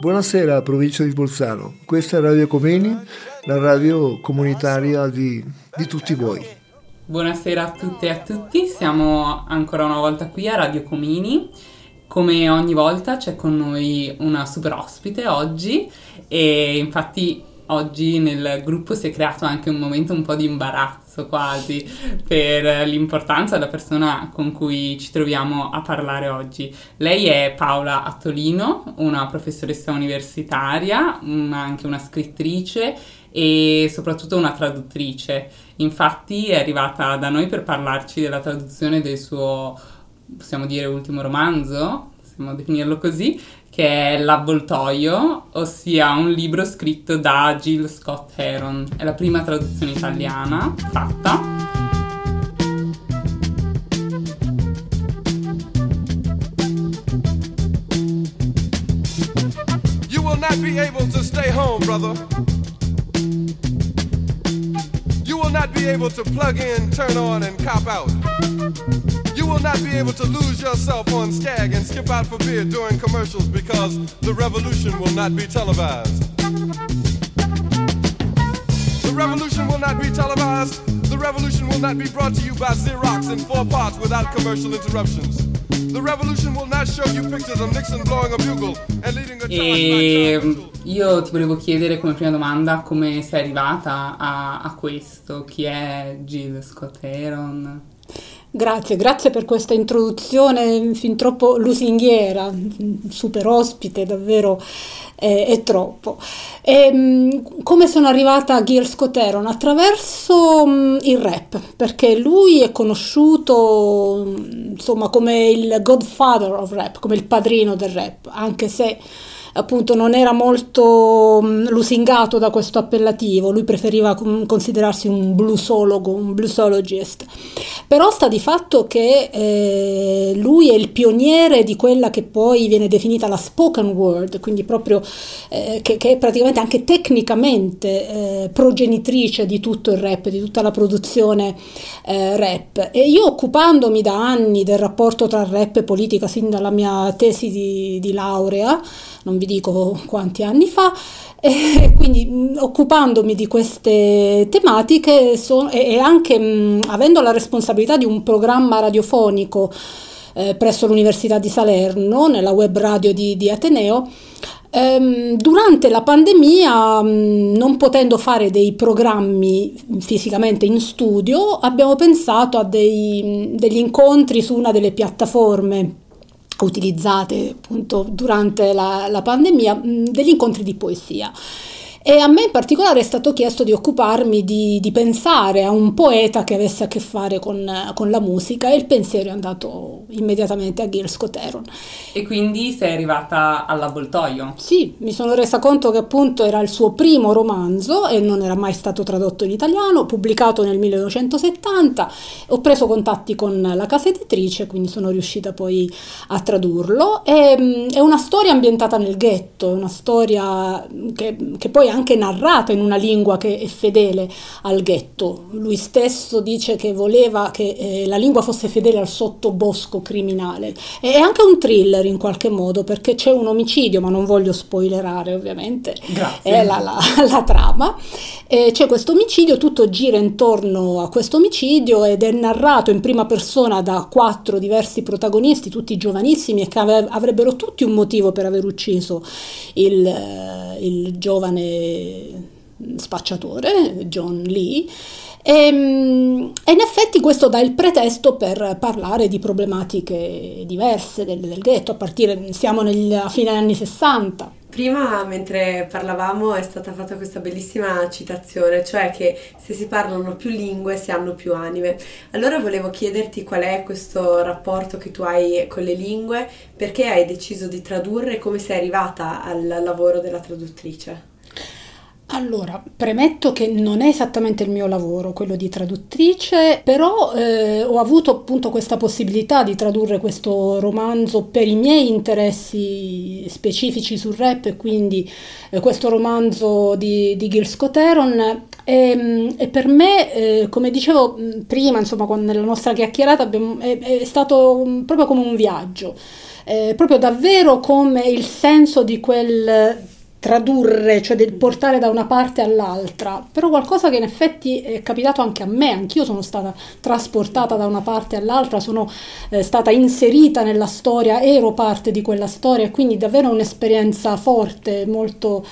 Buonasera provincia di Bolzano, questa è Radio Comeni, la radio comunitaria di, di tutti voi. Buonasera a tutte e a tutti, siamo ancora una volta qui a Radio Comini. Come ogni volta c'è con noi una super ospite oggi. E infatti oggi nel gruppo si è creato anche un momento un po' di imbarazzo quasi per l'importanza della persona con cui ci troviamo a parlare oggi. Lei è Paola Attolino, una professoressa universitaria, ma anche una scrittrice e soprattutto una traduttrice. Infatti è arrivata da noi per parlarci della traduzione del suo, possiamo dire, ultimo romanzo, possiamo definirlo così, che è L'avvoltoio, ossia un libro scritto da Jill Scott Heron. È la prima traduzione italiana fatta. You will not be able to stay home, brother. You will not be able to plug in, turn on, and cop out. You will not be able to lose yourself on Skag and skip out for beer during commercials because the revolution will not be televised. The revolution will not be televised. The revolution will not be brought to you by Xerox in four parts without commercial interruptions. The revolution will not show you pictures of Nixon blowing a bugle and leading a E by io ti volevo chiedere come prima domanda come sei arrivata a, a questo, chi è Jill Scott Heron? Grazie, grazie per questa introduzione fin troppo lusinghiera, super ospite, davvero è, è troppo. E, mh, come sono arrivata a Gil Scoteron? Attraverso mh, il rap, perché lui è conosciuto mh, insomma come il godfather of rap, come il padrino del rap, anche se appunto non era molto mh, lusingato da questo appellativo, lui preferiva considerarsi un bluesologo, un bluesologist. Però sta di fatto che eh, lui è il pioniere di quella che poi viene definita la spoken word, quindi proprio eh, che, che è praticamente anche tecnicamente eh, progenitrice di tutto il rap, di tutta la produzione eh, rap. E io occupandomi da anni del rapporto tra rap e politica, sin dalla mia tesi di, di laurea, non vi dico quanti anni fa, e quindi mh, occupandomi di queste tematiche so- e, e anche mh, avendo la responsabilità di un programma radiofonico eh, presso l'Università di Salerno, nella web radio di, di Ateneo, ehm, durante la pandemia, mh, non potendo fare dei programmi fisicamente in studio, abbiamo pensato a dei- degli incontri su una delle piattaforme utilizzate appunto durante la, la pandemia, degli incontri di poesia. E a me in particolare è stato chiesto di occuparmi di, di pensare a un poeta che avesse a che fare con, con la musica e il pensiero è andato immediatamente a Gil Scott Heron. E quindi sei arrivata all'avvoltoio. Sì, mi sono resa conto che appunto era il suo primo romanzo e non era mai stato tradotto in italiano, pubblicato nel 1970. Ho preso contatti con la casa editrice, quindi sono riuscita poi a tradurlo. E, mm, è una storia ambientata nel ghetto, una storia che, che poi è anche narrata in una lingua che è fedele al ghetto. Lui stesso dice che voleva che eh, la lingua fosse fedele al sottobosco criminale. E è anche un thriller in qualche modo perché c'è un omicidio, ma non voglio spoilerare ovviamente Grazie. è la, la- la trama. E c'è questo omicidio, tutto gira intorno a questo omicidio ed è narrato in prima persona da quattro diversi protagonisti, tutti giovanissimi e che avrebbero tutti un motivo per aver ucciso il, eh, il giovane spacciatore, John Lee. E, mm, e in effetti questo dà il pretesto per parlare di problematiche diverse del, del ghetto, a partire, siamo a fine anni 60, Prima, mentre parlavamo, è stata fatta questa bellissima citazione, cioè che se si parlano più lingue si hanno più anime. Allora volevo chiederti qual è questo rapporto che tu hai con le lingue, perché hai deciso di tradurre e come sei arrivata al lavoro della traduttrice. Allora, premetto che non è esattamente il mio lavoro, quello di traduttrice, però eh, ho avuto appunto questa possibilità di tradurre questo romanzo per i miei interessi specifici sul rap e quindi eh, questo romanzo di, di Gil Scott Heron. E, e per me, eh, come dicevo prima, insomma, nella nostra chiacchierata, abbiamo, è, è, stato proprio come un viaggio, eh, proprio davvero come il senso di quel tradurre, cioè del portare da una parte all'altra, però qualcosa che in effetti è capitato anche a me, anch'io sono stata trasportata da una parte all'altra, sono eh, stata inserita nella storia, ero parte di quella storia, quindi davvero un'esperienza forte, molto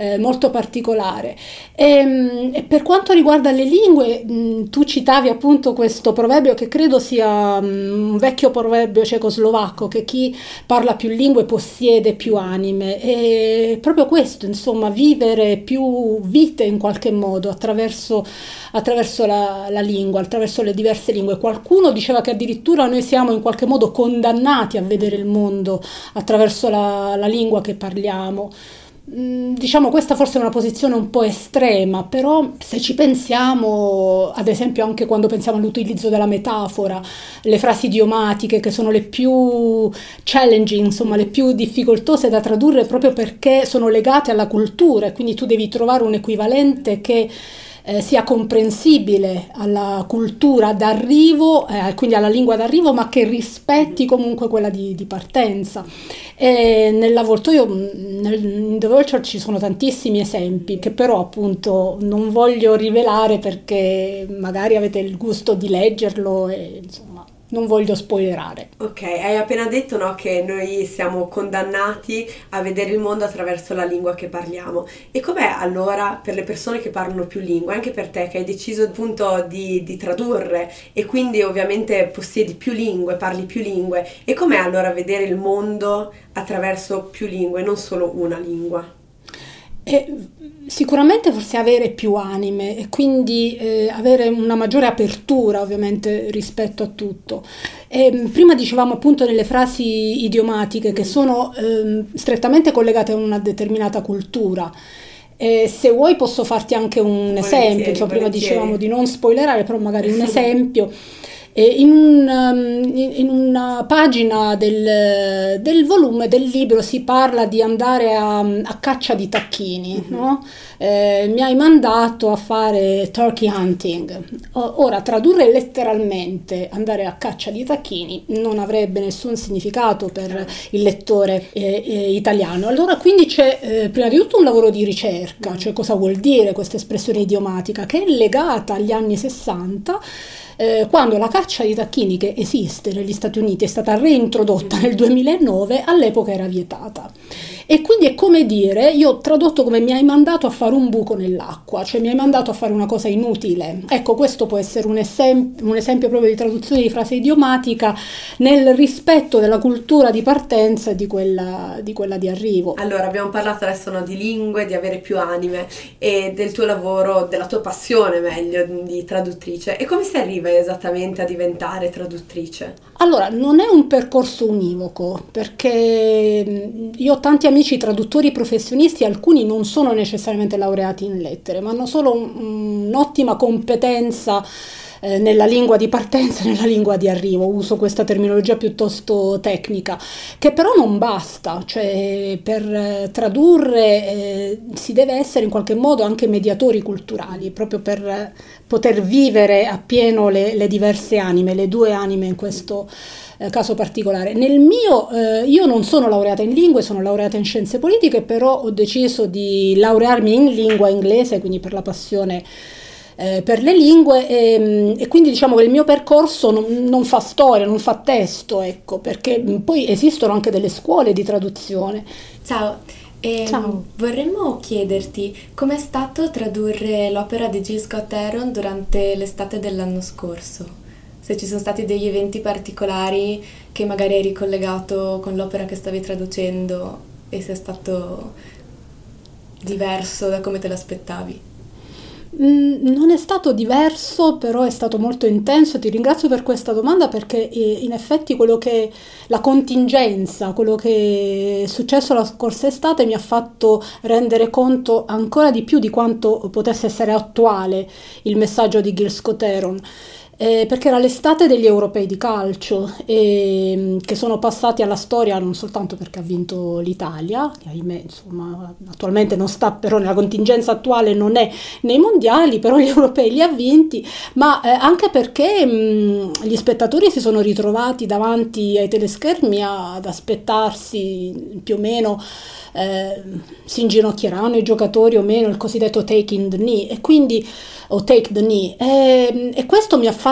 eh, molto particolare. E, ehm, e, per quanto riguarda le lingue, mh, tu citavi appunto questo proverbio che credo sia mh, un vecchio proverbio cecoslovacco, che chi parla più lingue possiede più anime. E proprio questo, insomma, vivere più vite in qualche modo attraverso, attraverso la, la lingua, attraverso le diverse lingue. Qualcuno diceva che addirittura noi siamo in qualche modo condannati a vedere il mondo attraverso la, la lingua che parliamo. Mm, diciamo questa forse è una posizione un po' estrema, però se ci pensiamo, ad esempio anche quando pensiamo all'utilizzo della metafora, le frasi idiomatiche che sono le più challenging, insomma le più difficoltose da tradurre proprio perché sono legate alla cultura e quindi tu devi trovare un equivalente che eh, sia comprensibile alla cultura d'arrivo, eh, quindi alla lingua d'arrivo, ma che rispetti comunque quella di, di partenza. E nell'avvoltoio, nel, in The Vulture ci sono tantissimi esempi che però appunto non voglio rivelare perché magari avete il gusto di leggerlo e insomma non voglio spoilerare. Ok, hai appena detto no, che noi siamo condannati a vedere il mondo attraverso la lingua che parliamo. E com'è allora per le persone che parlano più lingue, anche per te che hai deciso appunto di, di tradurre e quindi ovviamente possiedi più lingue, parli più lingue, e com'è allora vedere il mondo attraverso più lingue, non solo una lingua? E sicuramente forse avere più anime e quindi eh, avere una maggiore apertura ovviamente rispetto a tutto. E, mm, prima dicevamo appunto nelle frasi idiomatiche che sono eh, strettamente collegate a una determinata cultura. E se vuoi posso farti anche un esempio, insomma, prima dicevamo di non spoilerare, però magari un esempio. In, un, um, in, una pagina del, del, volume del libro si parla di andare a, a caccia di tacchini, mm-hmm. no? eh, mi hai mandato a fare turkey hunting. Ora, tradurre letteralmente andare a caccia di tacchini non avrebbe nessun significato per il lettore eh, eh, italiano. Allora, quindi c'è eh, prima di tutto un lavoro di ricerca, mm. cioè cosa vuol dire questa espressione idiomatica, che è legata agli anni 60 eh, quando la caccia di tacchini che esiste negli Stati Uniti è stata reintrodotta nel 2009, all'epoca era vietata. E quindi è come dire, io ho tradotto come mi hai mandato a fare un buco nell'acqua, cioè mi hai mandato a fare una cosa inutile. Ecco, questo può essere un, esempio, un esempio proprio di traduzione di frase idiomatica nel rispetto della cultura di partenza e di quella di, quella di arrivo. Allora, abbiamo parlato adesso no, di lingue, di avere più anime e del tuo lavoro, della tua passione meglio di traduttrice. E come si arriva esattamente a diventare traduttrice? Allora, non è un percorso univoco, perché io ho tanti amici amici traduttori professionisti, alcuni non sono necessariamente laureati in lettere, ma hanno solo un, un'ottima competenza eh, nella lingua di partenza e nella lingua di arrivo, uso questa terminologia piuttosto tecnica, che però non basta, cioè per eh, tradurre eh, si deve essere in qualche modo anche mediatori culturali, proprio per eh, poter vivere appieno le, le diverse anime, le due anime in questo eh, caso particolare. Nel mio, eh, io non sono laureata in lingue, sono laureata in scienze politiche, però ho deciso di laurearmi in lingua inglese, quindi per la passione eh, per le lingue e, mm, e, quindi diciamo che il mio percorso non, non, fa storia, non fa testo, ecco, perché mm, poi esistono anche delle scuole di traduzione. Ciao. E Ciao. Vorremmo chiederti com'è stato tradurre l'opera di Jill Scott Aaron durante l'estate dell'anno scorso? Se ci sono stati degli eventi particolari che magari hai ricollegato con l'opera che stavi traducendo e se è stato diverso da come te l'aspettavi. Mm, non è stato diverso, però è stato molto intenso. Ti ringrazio per questa domanda perché eh, in effetti quello che la contingenza, quello che è successo la scorsa estate mi ha fatto rendere conto ancora di più di quanto potesse essere attuale il messaggio di Gil Scoteron. Eh, perché era l'estate degli europei di calcio, e, che sono passati alla storia non soltanto perché ha vinto l'Italia, che ahimè insomma, attualmente non sta però nella contingenza attuale, non è nei mondiali, però gli europei li ha vinti, ma eh, anche perché mh, gli spettatori si sono ritrovati davanti ai teleschermi ad aspettarsi più o meno eh, si inginocchieranno i giocatori o meno, il cosiddetto taking the knee e quindi o take the knee e, e, questo mi ha fatto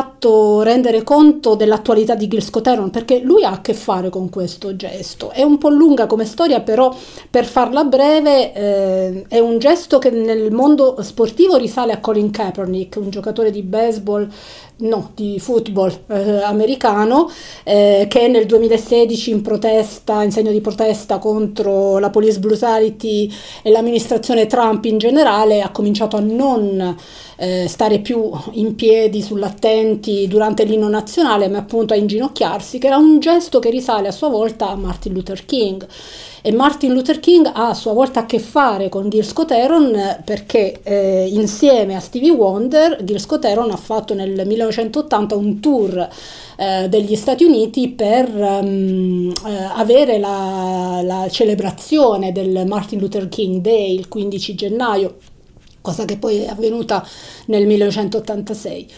rendere conto dell'attualità di Gil Scott perché lui ha a che fare con questo gesto. È un po' lunga come storia però per farla breve eh, è un gesto che nel mondo sportivo risale a Colin Kaepernick un giocatore di baseball no, di football eh, americano eh, che nel 2016 in protesta, in segno di protesta contro la police brutality e l'amministrazione Trump in generale ha cominciato a non eh, stare più in piedi sull'attenti durante l'inno nazionale ma appunto a inginocchiarsi che era un gesto che risale a sua volta a Martin Luther King e Martin Luther King ha a sua volta a che fare con Gil Scott-Heron perché eh, insieme a Stevie Wonder Gil Scott-Heron ha fatto nel 1980 un tour eh, degli Stati Uniti per um, eh, avere la, la celebrazione del Martin Luther King Day il 15 gennaio cosa che poi è avvenuta nel 1986.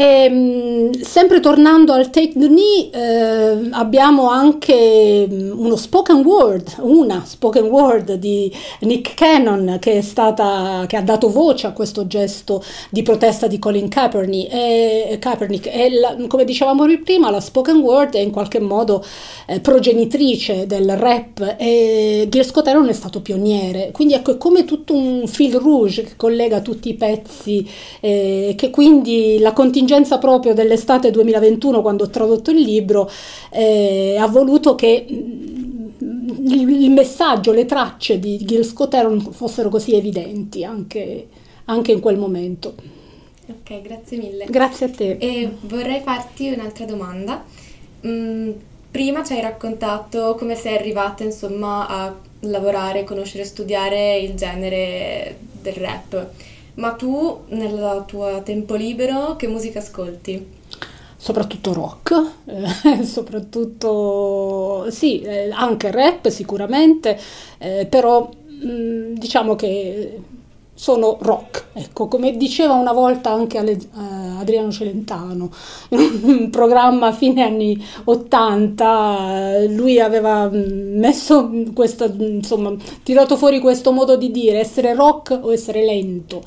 E, ehm, sempre tornando al Take the Knee, eh, abbiamo anche mm, uno spoken word, una spoken word di Nick Cannon che, è stata, che ha dato voce a questo gesto di protesta di Colin Kaepernick. E, Kaepernick. e la, come dicevamo prima, la spoken word è in qualche modo eh, progenitrice del rap e Gil Scott Heron è stato pioniere. Quindi ecco, è come tutto un fil rouge che collega tutti i pezzi, eh, che quindi la contingenza contingenza proprio dell'estate 2021, quando ho tradotto il libro, eh, ha voluto che mm, il, messaggio, le tracce di Gil Scott fossero così evidenti anche, anche in quel momento. Ok, grazie mille. Grazie a te. E vorrei farti un'altra domanda. Mm, prima ci hai raccontato come sei arrivata insomma a lavorare, conoscere, studiare il genere del rap. Ma tu, nel tuo tempo libero, che musica ascolti? Soprattutto rock, eh, soprattutto sì, eh, anche rap sicuramente, eh, però mh, mm, diciamo che sono rock. Ecco, come diceva una volta anche Ale, uh, Adriano Celentano, in un programma a fine anni 80, lui aveva mm, messo questo, insomma, tirato fuori questo modo di dire, essere rock o essere lento.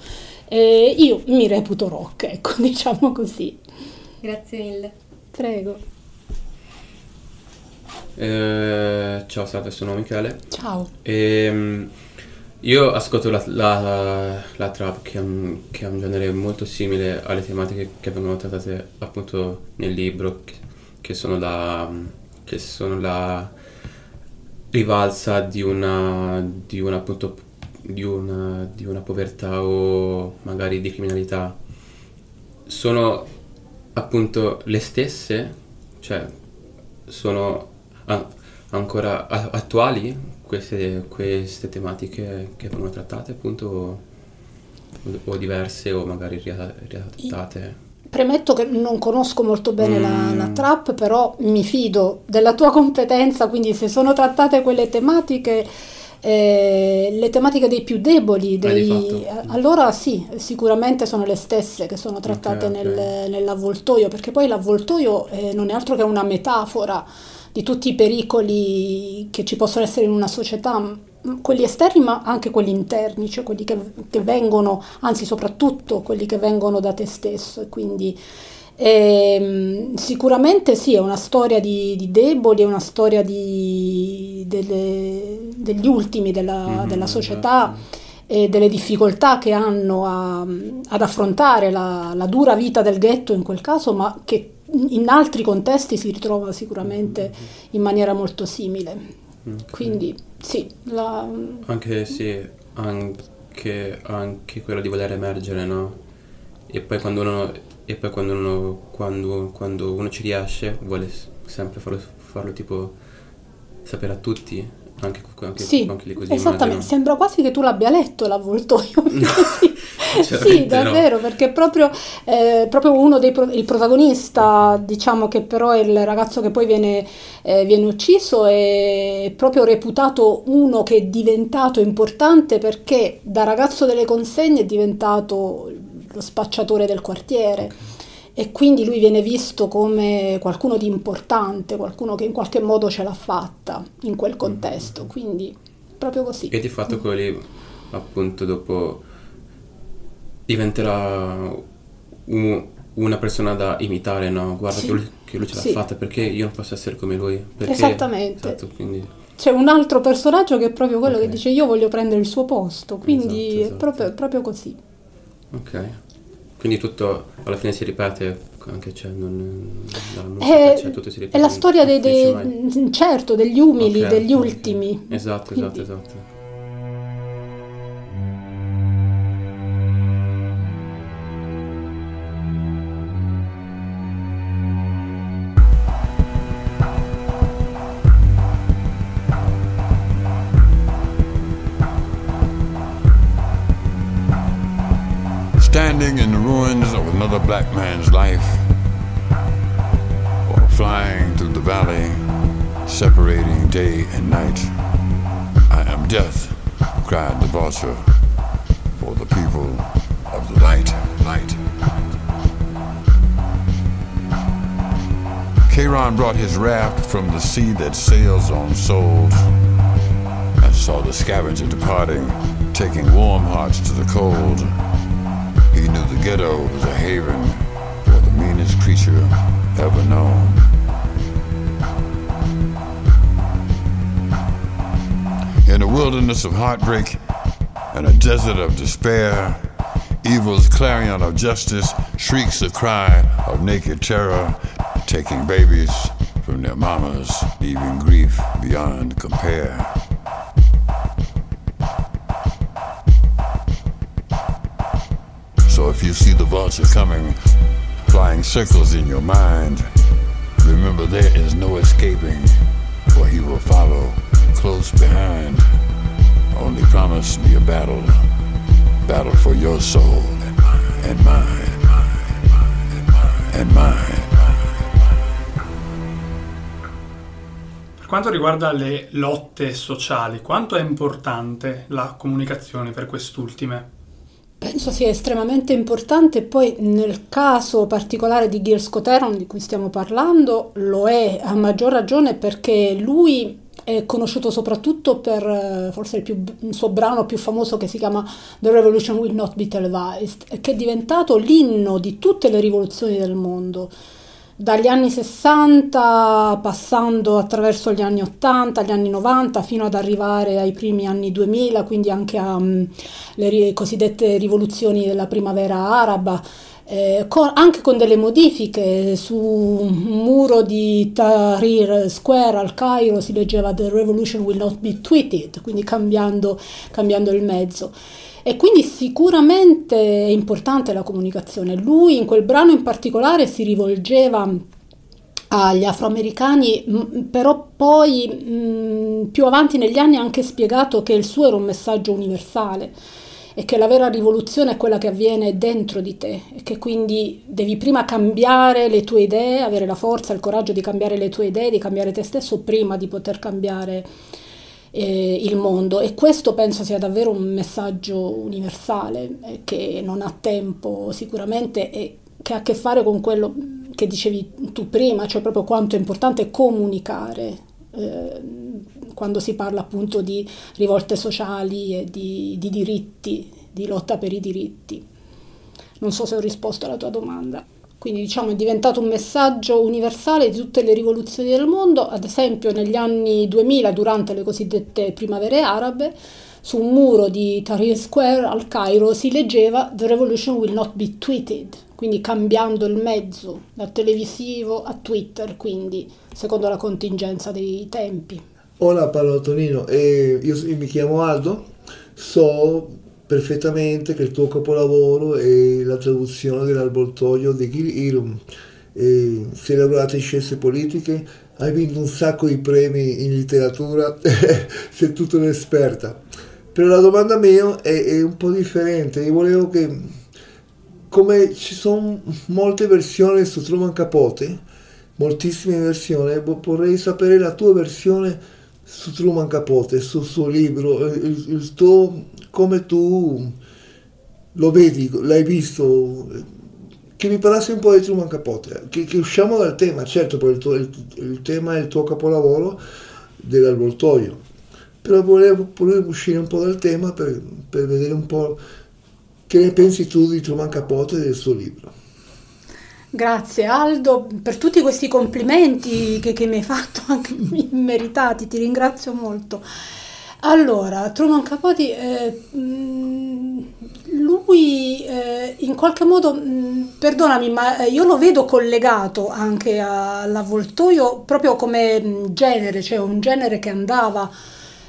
E io mi reputo rock, ecco, diciamo così. Grazie mille. Prego. Eh, ciao, salve, sono Michele. Ciao. E, ehm, io ascolto la, la, la trap che è, un, che è, un, genere molto simile alle tematiche che vengono trattate appunto nel libro, che, che, sono, la, che sono la rivalsa di una, di una, appunto, di una, di una povertà o magari di criminalità. Sono appunto le stesse, cioè sono ancora attuali queste, queste tematiche che vengono trattate appunto o, diverse o magari riadattate? Premetto che non conosco molto bene mm. la, la, trap, però mi fido della tua competenza, quindi se sono trattate quelle tematiche, eh, le tematiche dei più deboli, dei, eh, allora sì, sicuramente sono le stesse che sono trattate okay, okay. Nel, nell'avvoltoio, perché poi l'avvoltoio eh, non è altro che una metafora di tutti i pericoli che ci possono essere in una società, quelli esterni ma anche quelli interni, cioè quelli che, che vengono, anzi soprattutto quelli che vengono da te stesso. E quindi eh, sicuramente sì, è una storia di, di deboli, è una storia di, delle, degli ultimi della, mm-hmm, della società. Esatto e delle difficoltà che hanno a, ad affrontare la, la, dura vita del ghetto in quel caso, ma che in altri contesti si ritrova sicuramente in maniera molto simile. Okay. Quindi sì. La... Anche sì, anche, anche, quello di voler emergere, no? E poi quando uno, e poi quando uno, quando, quando uno ci riesce vuole sempre farlo, farlo tipo sapere a tutti anche, anche, sì, anche lì così esattamente, immagino. sembra quasi che tu l'abbia letto l'avvoltoio. sì. sì, davvero, no. perché proprio, eh, proprio uno dei pro- il protagonista, diciamo che però è il ragazzo che poi viene, eh, viene ucciso, è proprio reputato uno che è diventato importante perché da ragazzo delle consegne è diventato lo spacciatore del quartiere e quindi lui viene visto come qualcuno di importante, qualcuno che in qualche modo ce l'ha fatta in quel contesto, quindi proprio così. E di fatto quello lì appunto dopo diventerà un, una persona da imitare, no? Guarda sì. che, lui, che, lui, ce l'ha sì. fatta, perché io non posso essere come lui? Perché, Esattamente. Esatto, quindi... C'è un altro personaggio che è proprio quello okay. che dice io voglio prendere il suo posto, quindi esatto, esatto. È, proprio, è proprio così. Ok. Quindi tutto alla fine si ripete anche cioè, non, musica, cioè, tutto si ripete. È la storia dei, dei certo, degli umili, okay, degli okay. ultimi. Esatto, Quindi. esatto, another black man's life, or flying through the valley, separating day and night. I am death, cried the vulture, for the people of the light, light. Charon brought his raft from the sea that sails on souls. I saw the scavenger departing, taking warm hearts to the cold. Ghetto was a haven for the meanest creature ever known. In a wilderness of heartbreak and a desert of despair, evil's clarion of justice shrieks the cry of naked terror, taking babies from their mamas, leaving grief beyond compare. You see the vulture coming, flying circles in your mind, remember there is no escaping, for he will follow close behind. Only promise me a battle, battle for your soul and mine, and mine. Quanto riguarda le lotte sociali, quanto è importante la comunicazione per quest'ultime? Penso sia estremamente importante, poi nel caso particolare di Gil Scoteron di cui stiamo parlando lo è a maggior ragione perché lui è conosciuto soprattutto per eh, forse il, più, il, suo brano più famoso che si chiama The Revolution Will Not Be Televised, che è diventato l'inno di tutte le rivoluzioni del mondo dagli anni 60 passando attraverso gli anni 80, gli anni 90 fino ad arrivare ai primi anni 2000, quindi anche alle um, cosiddette rivoluzioni della primavera araba. Eh, con, anche con delle modifiche su un muro di Tahrir Square al Cairo si leggeva The Revolution will not be tweeted, quindi cambiando, cambiando il mezzo. E quindi sicuramente è importante la comunicazione. Lui in quel brano in particolare si rivolgeva agli afroamericani, però poi mh, più avanti negli anni ha anche spiegato che il suo era un messaggio universale e che la vera rivoluzione è quella che avviene dentro di te e che quindi devi prima cambiare le tue idee, avere la forza, il coraggio di cambiare le tue idee, di cambiare te stesso prima di poter cambiare eh, il mondo e questo penso sia davvero un messaggio universale eh, che non ha tempo sicuramente e che ha a che fare con quello che dicevi tu prima, cioè proprio quanto è importante comunicare eh, quando si parla appunto di rivolte sociali e di, di diritti, di lotta per i diritti. Non so se ho risposto alla tua domanda. Quindi diciamo è diventato un messaggio universale di tutte le rivoluzioni del mondo, ad esempio negli anni 2000 durante le cosiddette primavere arabe, su un muro di Tahrir Square al Cairo si leggeva The revolution will not be tweeted, quindi cambiando il mezzo dal televisivo a Twitter, quindi secondo la contingenza dei tempi. Hola Paolo Tonino, eh, io mi chiamo Aldo, so perfettamente che il tuo capolavoro è la traduzione dell'Arboltoio di Gil Irum. E sei laureato in scienze politiche, hai vinto un sacco di premi in letteratura, sei tutta un'esperta. Però la domanda mia è, è un po' differente. Io volevo che, come ci sono molte versioni su Truman Capote, moltissime versioni, vorrei sapere la tua versione su Truman Capote, sul suo libro, il, il tuo, come tu lo vedi, l'hai visto, che mi parlassi un po' di Truman Capote, che, che usciamo dal tema, certo poi il, tuo, il, il tema è il tuo capolavoro dell'alvoltoio, però volevo, volevo uscire un po' dal tema per, per vedere un po' che ne pensi tu di Truman Capote e del suo libro. Grazie Aldo per tutti questi complimenti che, che mi hai fatto, anche meritati, ti ringrazio molto. Allora, Truman Capote, eh, mm, lui eh, in qualche modo, mh, mm, perdonami, ma eh, io lo vedo collegato anche all'avvoltoio proprio come mm, genere, cioè un genere che andava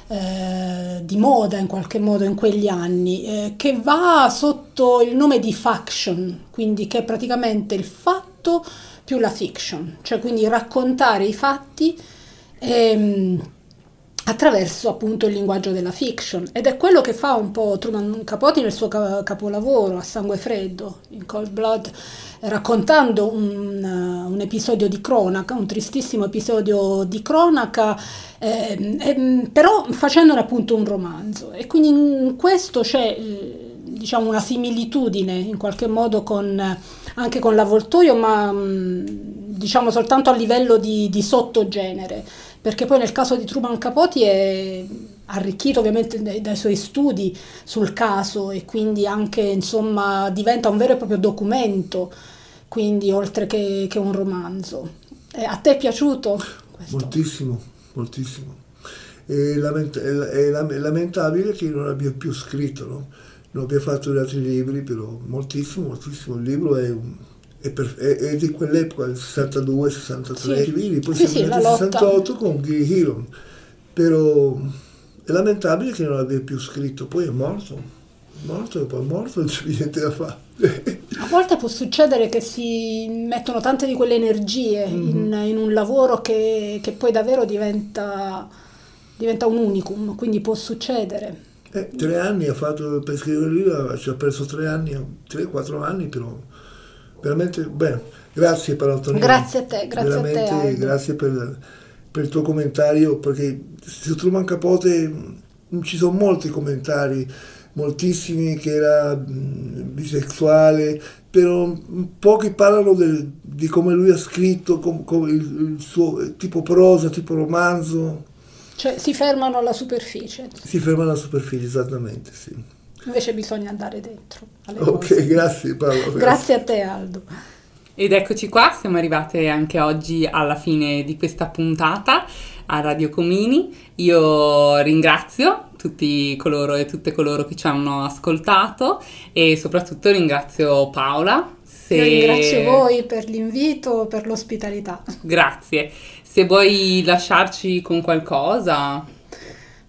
eh, di moda in qualche modo in quegli anni, eh, che va sotto il nome di faction, quindi che è praticamente il fatto più la fiction, cioè quindi raccontare i fatti. Ehm, attraverso appunto il linguaggio della fiction. Ed è quello che fa un po' Truman Capote nel suo capolavoro a sangue freddo in Cold Blood raccontando un, un episodio di cronaca un tristissimo episodio di cronaca eh, eh, però facendone appunto un romanzo. E quindi in questo c'è eh, diciamo una similitudine in qualche modo con, anche con l'avvoltoio ma mm, diciamo soltanto a livello di, di sottogenere perché poi nel caso di Truman Capote è arricchito ovviamente dai, dai, suoi studi sul caso e quindi anche insomma diventa un vero e proprio documento, quindi oltre che, che un romanzo. Eh, a te è piaciuto? Questo? Moltissimo, moltissimo. È, lament- è, lamentabile che non abbia più scritto, no? non abbia fatto gli altri libri, però moltissimo, moltissimo. Il libro è un è, per, è, è, di quell'epoca, il 62, 63 sì. civili, poi sì, siamo nel 68 con Gary Hiron, però è lamentabile che non abbia più scritto, poi è morto, è morto e poi è morto, non c'è niente da fare. A volte può succedere che si mettono tante di quelle energie mm-hmm. in, in, un lavoro che, che poi davvero diventa, diventa, un unicum, quindi può succedere. Eh, tre anni ha fatto per scrivere lì, ci ha perso tre anni, tre, quattro anni, però veramente bene. Grazie per Antonio. Grazie a te, grazie veramente, a te. Grazie per, per, il tuo commentario, perché su Truman Capote mm, ci sono molti commentari, moltissimi che era mm, bisessuale, però mm, pochi parlano del, di come lui ha scritto, com, com il, il suo tipo prosa, tipo romanzo. Cioè si fermano alla superficie. Si fermano alla superficie, esattamente, sì. Invece bisogna andare dentro. ok, cose. grazie Paolo. Grazie. grazie a te Aldo. Ed eccoci qua, siamo arrivate anche oggi alla fine di questa puntata a Radio Comini. Io ringrazio tutti coloro e tutte coloro che ci hanno ascoltato e soprattutto ringrazio Paola. Se... ringrazio voi per l'invito, per l'ospitalità. Grazie. Se vuoi lasciarci con qualcosa.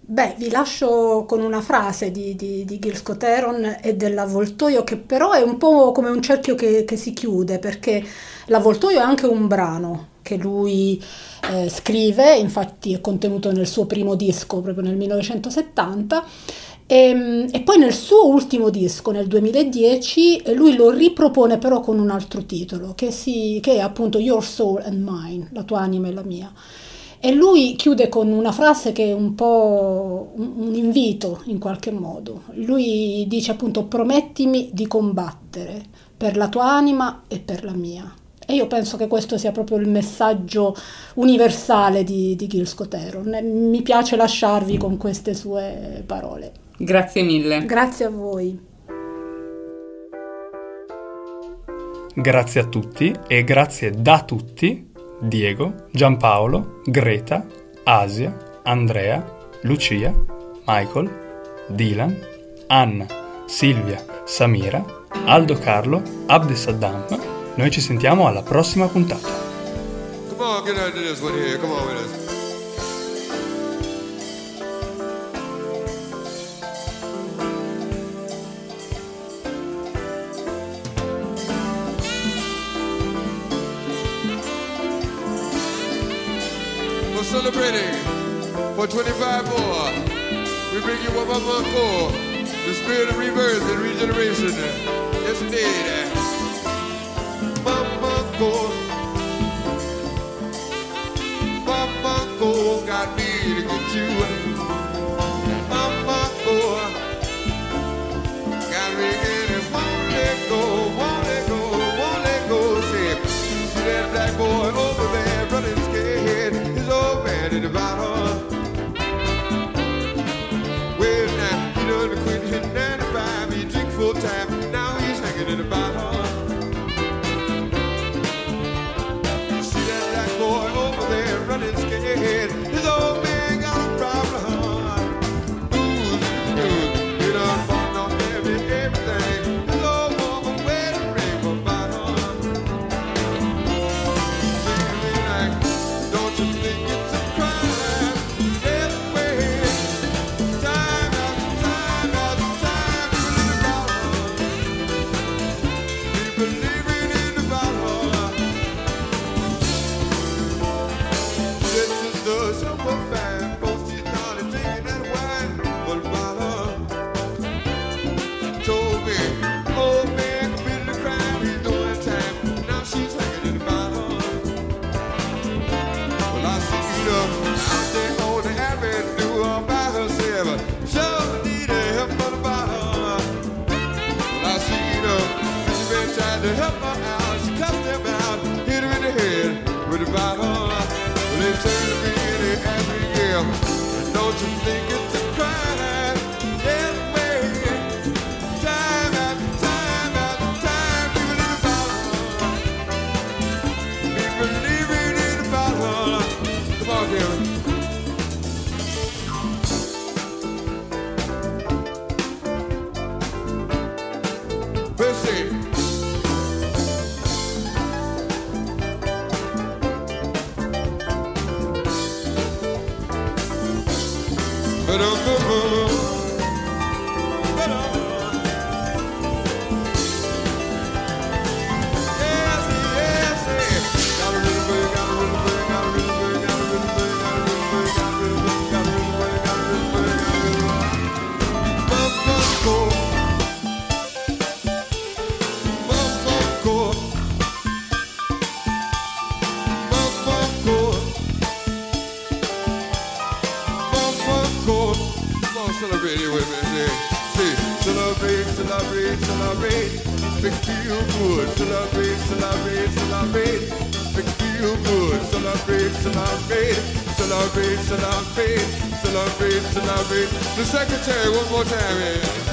Beh, vi lascio con una frase di, di, di Gil Scott Heron e dell'avvoltoio che però è un po' come un cerchio che, che si chiude perché l'avvoltoio è anche un brano che lui eh, scrive, infatti è contenuto nel suo primo disco proprio nel 1970 e, ehm, e, poi nel suo ultimo disco, nel 2010, lui lo ripropone però con un altro titolo, che, si, che, è appunto Your Soul and Mine, la tua anima e la mia. E lui chiude con una frase che è un po' un invito in qualche modo. Lui dice appunto promettimi di combattere per la tua anima e per la mia. E io penso che questo sia proprio il messaggio universale di, di Gil Scotero. Mi piace lasciarvi con queste sue parole. Grazie mille. Grazie a voi. Grazie a tutti e grazie da tutti Diego, Giampaolo, Greta, Asia, Andrea, Lucia, Michael, Dylan, Anna, Silvia, Samira, Aldo Carlo, Abde Saddam. Noi ci sentiamo alla prossima puntata. for 25 more. We bring you up for. The spirit of rebirth and regeneration. Yes, indeed. Mama Go. Mama Go got me to get you. Ba-dum-bum-bum me feel good. Celebrate, celebrate, celebrate. Make feel good. Celebrate, celebrate, celebrate, celebrate, celebrate, celebrate. The secretary, one more time, yeah.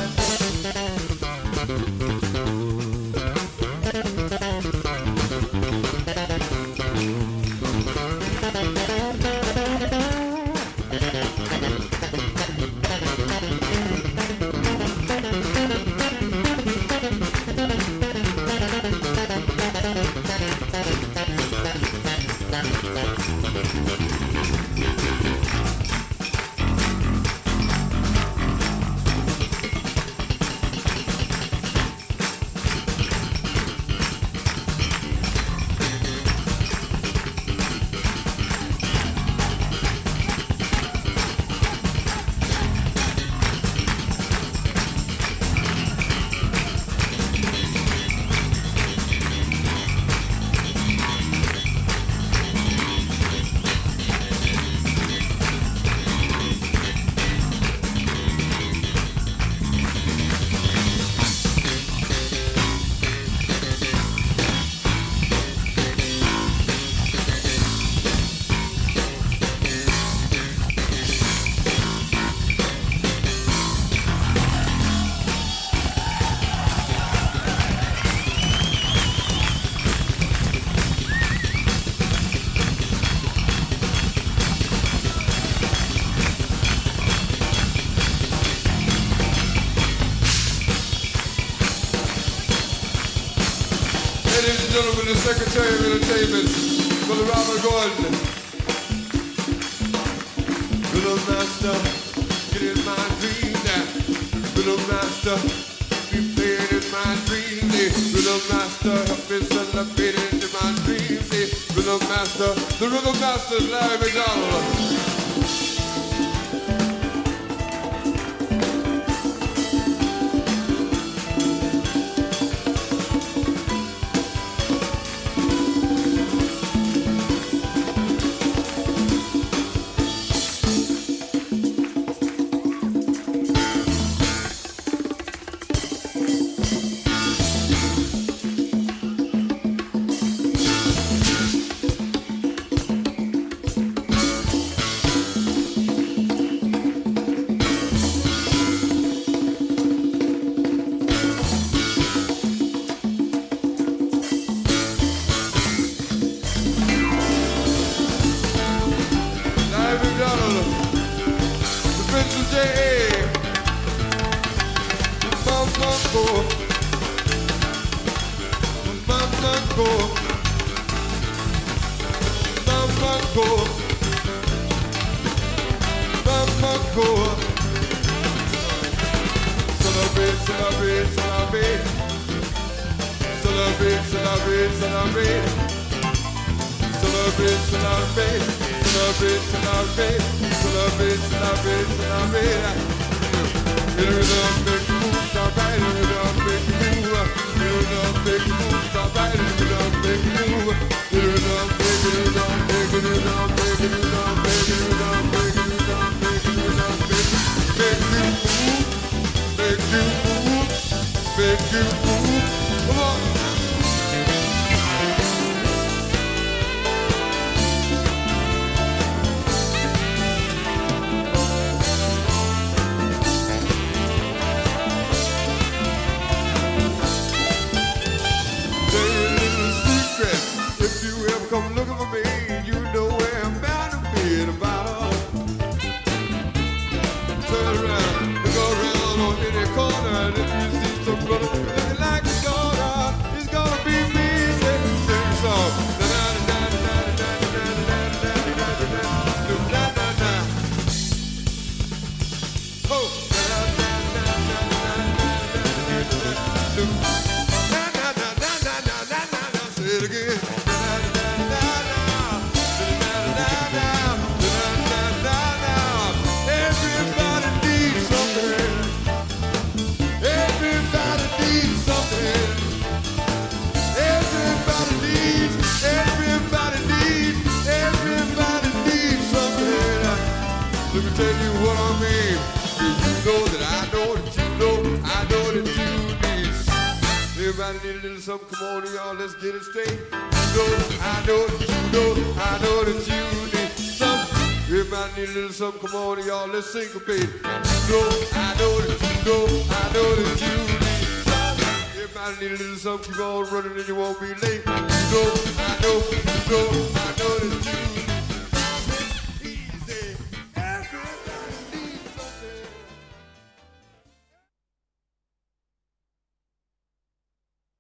little something. Come on, y'all, let's get it straight. You know, I know, that you know, I know that you need something. If I need a little something, come on, y'all, let's syncopate. You know, I know that you know, I know that you need something. If I need a little something, keep on running and you won't be late. You know, I know, you know, I know that you